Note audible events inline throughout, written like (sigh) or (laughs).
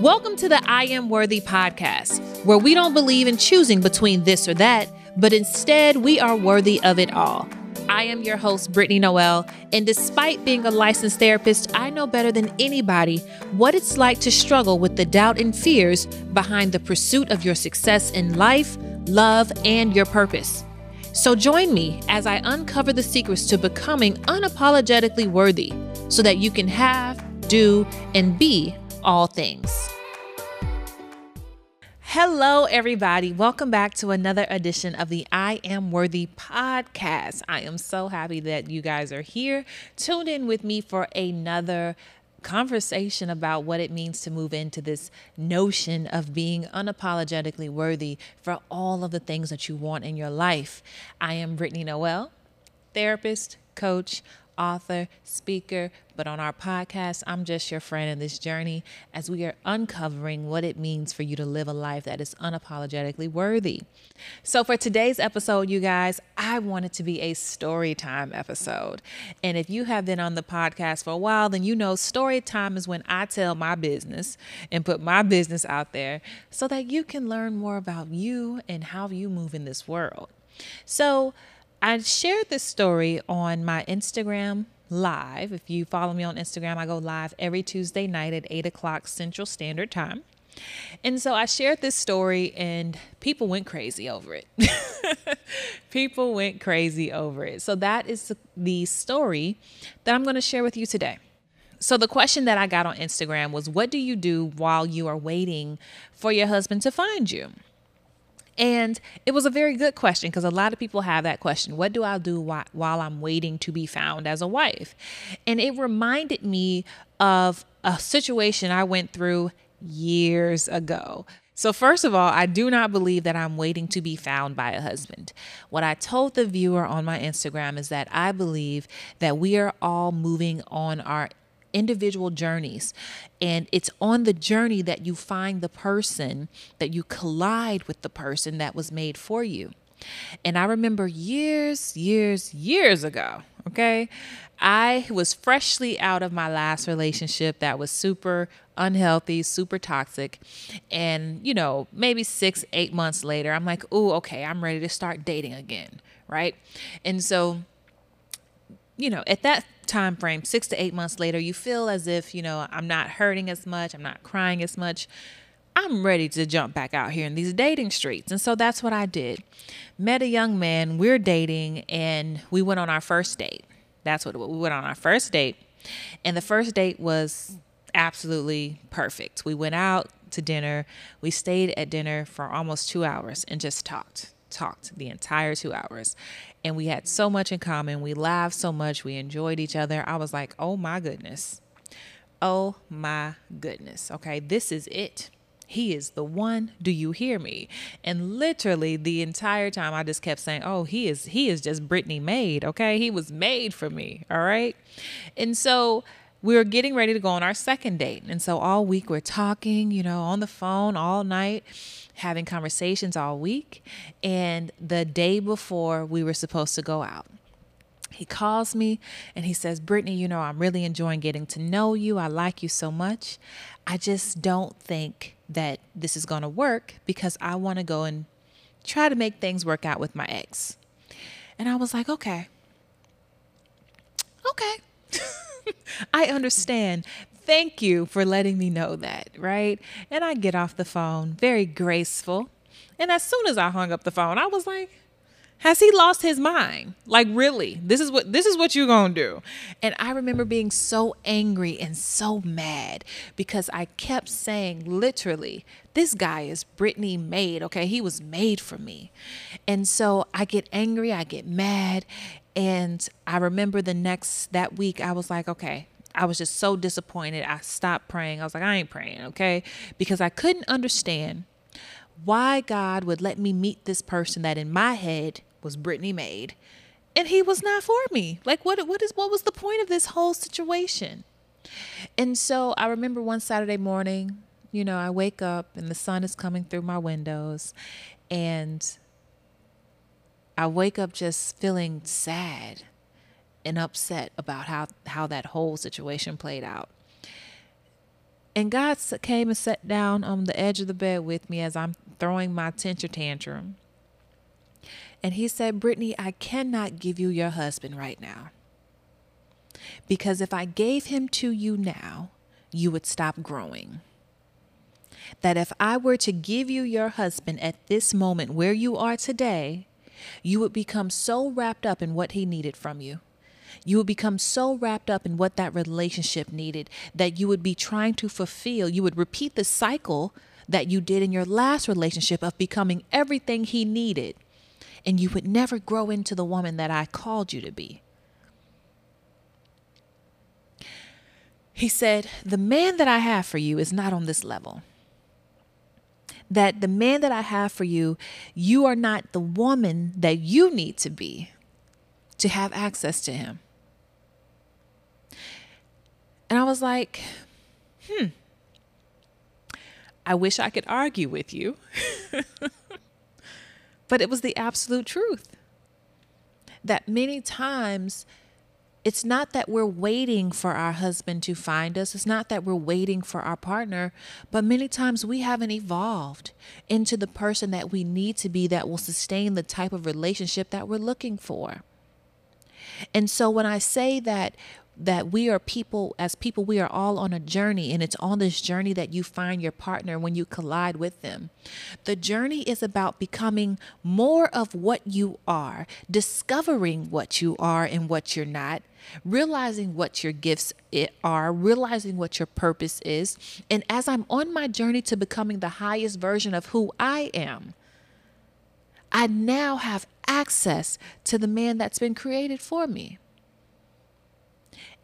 Welcome to the I Am Worthy podcast, where we don't believe in choosing between this or that, but instead we are worthy of it all. I am your host, Brittany Noel, and despite being a licensed therapist, I know better than anybody what it's like to struggle with the doubt and fears behind the pursuit of your success in life, love, and your purpose. So join me as I uncover the secrets to becoming unapologetically worthy so that you can have, do, and be all things. Hello, everybody. Welcome back to another edition of the I Am Worthy podcast. I am so happy that you guys are here, Tune in with me for another conversation about what it means to move into this notion of being unapologetically worthy for all of the things that you want in your life. I am Brittany Noel, therapist, coach, author, speaker, but on our podcast, I'm just your friend in this journey as we are uncovering what it means for you to live a life that is unapologetically worthy. So, for today's episode, you guys, I want it to be a story time episode. And if you have been on the podcast for a while, then you know story time is when I tell my business and put my business out there so that you can learn more about you and how you move in this world. So, I shared this story on my Instagram live. If you follow me on Instagram, I go live every Tuesday night at 8 o'clock Central Standard Time. And so I shared this story, and people went crazy over it. (laughs) people went crazy over it. So that is the story that I'm going to share with you today. So, the question that I got on Instagram was What do you do while you are waiting for your husband to find you? And it was a very good question because a lot of people have that question What do I do while I'm waiting to be found as a wife? And it reminded me of a situation I went through years ago. So, first of all, I do not believe that I'm waiting to be found by a husband. What I told the viewer on my Instagram is that I believe that we are all moving on our individual journeys. And it's on the journey that you find the person, that you collide with the person that was made for you. And I remember years, years, years ago, okay, I was freshly out of my last relationship that was super unhealthy, super toxic. And, you know, maybe six, eight months later, I'm like, oh, okay, I'm ready to start dating again, right? And so, you know, at that time frame, six to eight months later, you feel as if, you know, I'm not hurting as much, I'm not crying as much. I'm ready to jump back out here in these dating streets. And so that's what I did. Met a young man, we're dating, and we went on our first date. That's what we went on our first date. And the first date was absolutely perfect. We went out to dinner. We stayed at dinner for almost two hours and just talked, talked the entire two hours and we had so much in common. We laughed so much. We enjoyed each other. I was like, oh my goodness. Oh my goodness. Okay, this is it. He is the one. Do you hear me? And literally the entire time I just kept saying, "Oh, he is he is just Brittany made, okay? He was made for me." All right? And so we were getting ready to go on our second date. And so all week we're talking, you know, on the phone all night having conversations all week. And the day before we were supposed to go out, he calls me and he says, Brittany, you know, I'm really enjoying getting to know you. I like you so much. I just don't think that this is going to work because I want to go and try to make things work out with my ex. And I was like, okay. Okay. (laughs) (laughs) I understand thank you for letting me know that, right? And I get off the phone, very graceful. And as soon as I hung up the phone, I was like, has he lost his mind? Like really? This is what this is what you're to do. And I remember being so angry and so mad because I kept saying literally, this guy is Brittany made, okay? He was made for me. And so I get angry, I get mad, and I remember the next that week I was like, okay, I was just so disappointed. I stopped praying. I was like, I ain't praying, okay? Because I couldn't understand why God would let me meet this person that in my head was Brittany made and he was not for me. Like what what is what was the point of this whole situation? And so I remember one Saturday morning, you know, I wake up and the sun is coming through my windows and I wake up just feeling sad and upset about how, how that whole situation played out. And God came and sat down on the edge of the bed with me as I'm throwing my temper tantrum. And he said, Brittany, I cannot give you your husband right now. Because if I gave him to you now, you would stop growing. That if I were to give you your husband at this moment where you are today, you would become so wrapped up in what he needed from you. You would become so wrapped up in what that relationship needed that you would be trying to fulfill. You would repeat the cycle that you did in your last relationship of becoming everything he needed. And you would never grow into the woman that I called you to be. He said, The man that I have for you is not on this level. That the man that I have for you, you are not the woman that you need to be to have access to him. And I was like, hmm, I wish I could argue with you. (laughs) but it was the absolute truth. That many times it's not that we're waiting for our husband to find us. It's not that we're waiting for our partner, but many times we haven't evolved into the person that we need to be that will sustain the type of relationship that we're looking for. And so when I say that that we are people as people we are all on a journey and it's on this journey that you find your partner when you collide with them. The journey is about becoming more of what you are discovering what you are and what you're not realizing what your gifts are realizing what your purpose is. And as i'm on my journey to becoming the highest version of who i am i now have access to the man that's been created for me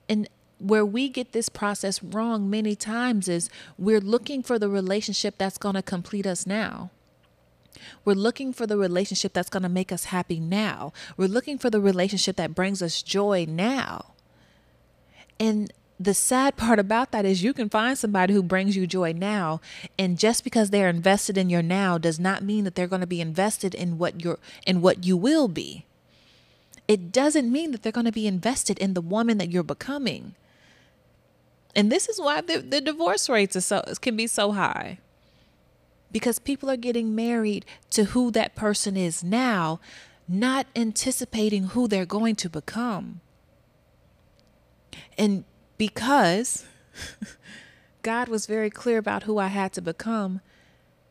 and where we get this process wrong many times is we're looking for the relationship that's going to complete us now. We're looking for the relationship that's going to make us happy now. We're looking for the relationship that brings us joy now. And the sad (laughs) part about that is you can find somebody who brings you joy now and just because they're invested in your now does not mean that they're going to be invested in what you're in what you will be it doesn't mean that they're going to be invested in the woman that you're becoming. And this is why the, the divorce rates so can be so high. Because people are getting married to who that person is now, not anticipating who they're going to become. And because (laughs) God was very clear about who I had to become,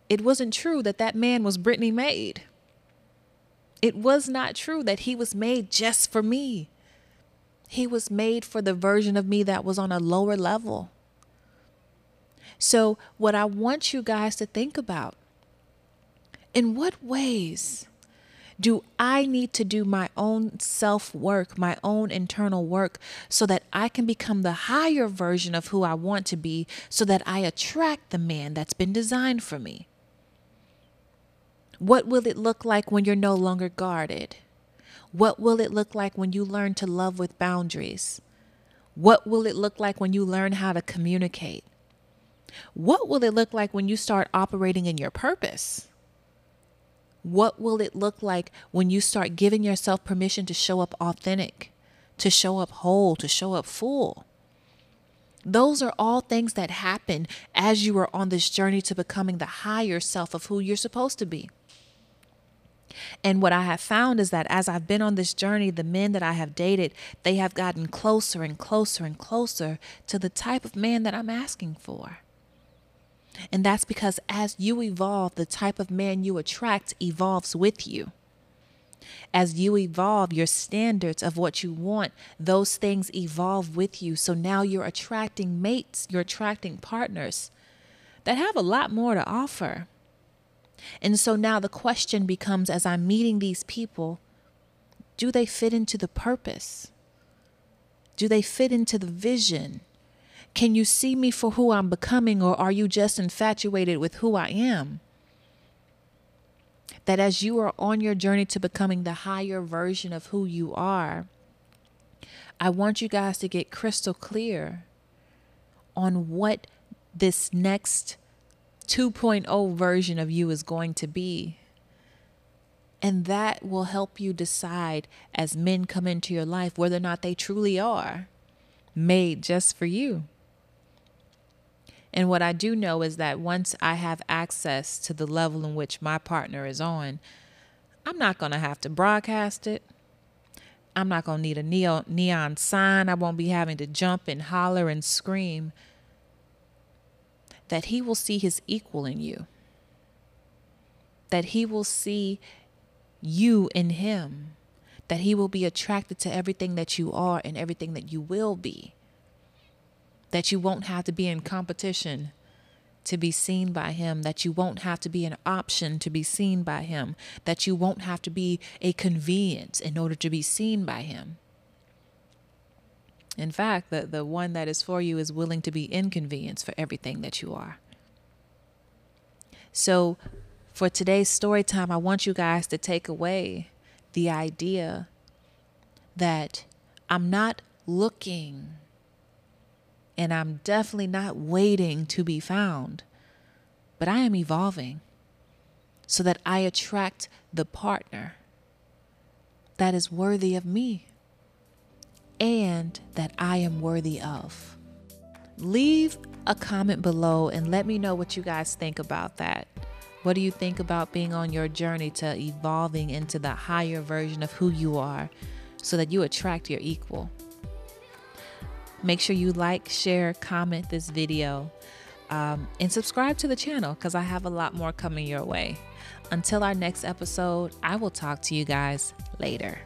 it wasn't true that that man was Brittany Made. It was not true that he was made just for me. He was made for the version of me that was on a lower level. So, what I want you guys to think about in what ways do I need to do my own self work, my own internal work, so that I can become the higher version of who I want to be, so that I attract the man that's been designed for me? What will it look like when you're no longer guarded? What will it look like when you learn to love with boundaries? What will it look like when you learn how to communicate? What will it look like when you start operating in your purpose? What will it look like when you start giving yourself permission to show up authentic, to show up whole, to show up full? Those are all things that happen as you are on this journey to becoming the higher self of who you're supposed to be. And what I have found is that as I've been on this journey, the men that I have dated, they have gotten closer and closer and closer to the type of man that I'm asking for. And that's because as you evolve, the type of man you attract evolves with you. As you evolve, your standards of what you want, those things evolve with you. So now you're attracting mates, you're attracting partners that have a lot more to offer. And so now the question becomes as I'm meeting these people, do they fit into the purpose? Do they fit into the vision? Can you see me for who I'm becoming, or are you just infatuated with who I am? That as you are on your journey to becoming the higher version of who you are, I want you guys to get crystal clear on what this next 2.0 version of you is going to be. And that will help you decide as men come into your life whether or not they truly are made just for you. And what I do know is that once I have access to the level in which my partner is on, I'm not going to have to broadcast it. I'm not going to need a neon, neon sign. I won't be having to jump and holler and scream. That he will see his equal in you. That he will see you in him. That he will be attracted to everything that you are and everything that you will be. That you won't have to be in competition to be seen by him, that you won't have to be an option to be seen by him, that you won't have to be a convenience in order to be seen by him. In fact, the, the one that is for you is willing to be inconvenienced for everything that you are. So, for today's story time, I want you guys to take away the idea that I'm not looking and I'm definitely not waiting to be found, but I am evolving so that I attract the partner that is worthy of me and that I am worthy of. Leave a comment below and let me know what you guys think about that. What do you think about being on your journey to evolving into the higher version of who you are so that you attract your equal? Make sure you like, share, comment this video, um, and subscribe to the channel because I have a lot more coming your way. Until our next episode, I will talk to you guys later.